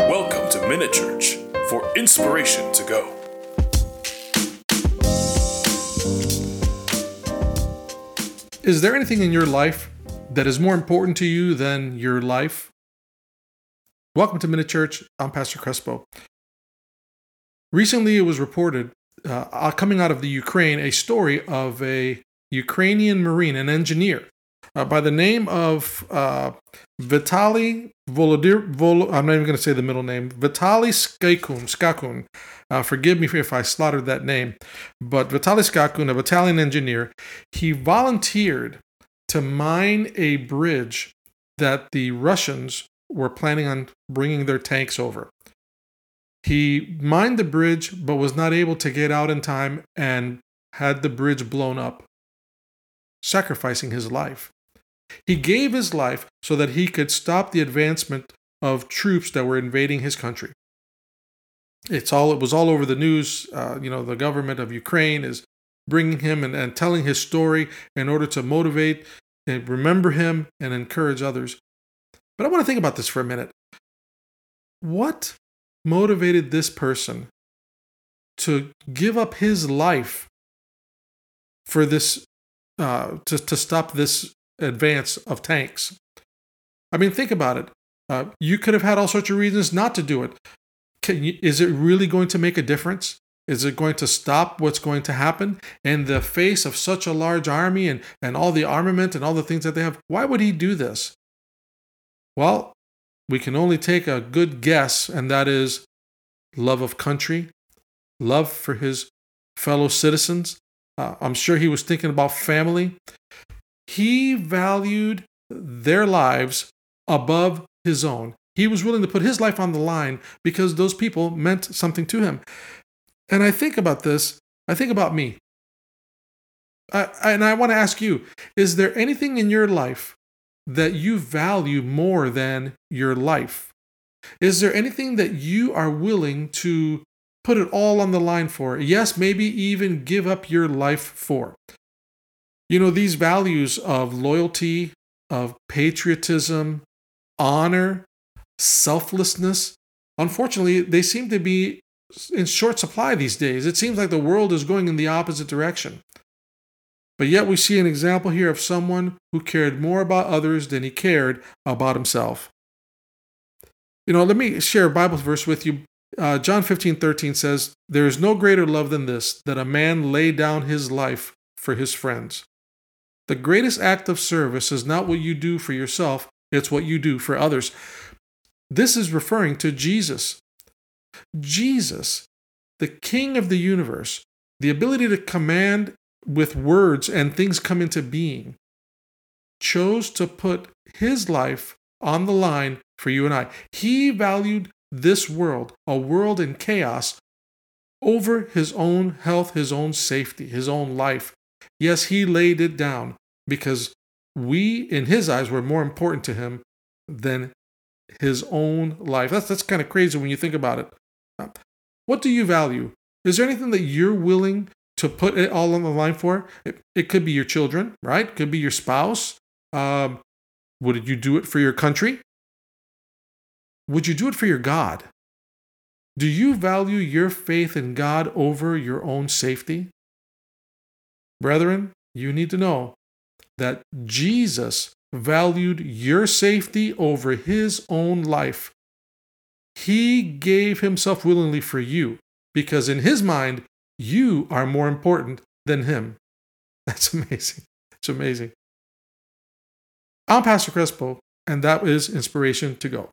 Welcome to Minute Church for inspiration to go. Is there anything in your life that is more important to you than your life? Welcome to Minute Church. I'm Pastor Crespo. Recently, it was reported uh, uh, coming out of the Ukraine a story of a Ukrainian Marine, an engineer, uh, by the name of uh, Vitaly Volodir. Vol- I'm not even going to say the middle name. Vitaly Skakun. Skakun. Uh, forgive me if I slaughtered that name, but Vitaly Skakun, a battalion engineer, he volunteered to mine a bridge that the Russians were planning on bringing their tanks over. He mined the bridge, but was not able to get out in time and had the bridge blown up, sacrificing his life. He gave his life so that he could stop the advancement of troops that were invading his country. It's all it was all over the news. Uh, you know, the government of Ukraine is bringing him and, and telling his story in order to motivate and remember him and encourage others. But I want to think about this for a minute. What motivated this person to give up his life for this uh, to, to stop this advance of tanks. I mean, think about it. Uh, you could have had all sorts of reasons not to do it. You, is it really going to make a difference? Is it going to stop what's going to happen in the face of such a large army and, and all the armament and all the things that they have? Why would he do this? Well, we can only take a good guess, and that is love of country, love for his fellow citizens. Uh, I'm sure he was thinking about family. He valued their lives above his own. He was willing to put his life on the line because those people meant something to him. And I think about this, I think about me. I, and I want to ask you is there anything in your life that you value more than your life? Is there anything that you are willing to put it all on the line for? Yes, maybe even give up your life for. You know, these values of loyalty, of patriotism, honor, selflessness, unfortunately, they seem to be in short supply these days. It seems like the world is going in the opposite direction. But yet we see an example here of someone who cared more about others than he cared about himself. You know, let me share a Bible verse with you. Uh, John 15, 13 says, There is no greater love than this, that a man lay down his life for his friends. The greatest act of service is not what you do for yourself, it's what you do for others. This is referring to Jesus. Jesus, the King of the universe, the ability to command with words and things come into being, chose to put his life on the line for you and I. He valued this world, a world in chaos, over his own health, his own safety, his own life. Yes, he laid it down because we, in his eyes, were more important to him than his own life. That's, that's kind of crazy when you think about it. What do you value? Is there anything that you're willing to put it all on the line for? It, it could be your children, right? It could be your spouse. Um, would you do it for your country? Would you do it for your God? Do you value your faith in God over your own safety? Brethren, you need to know that Jesus valued your safety over his own life. He gave himself willingly for you because, in his mind, you are more important than him. That's amazing. It's amazing. I'm Pastor Crespo, and that is Inspiration to Go.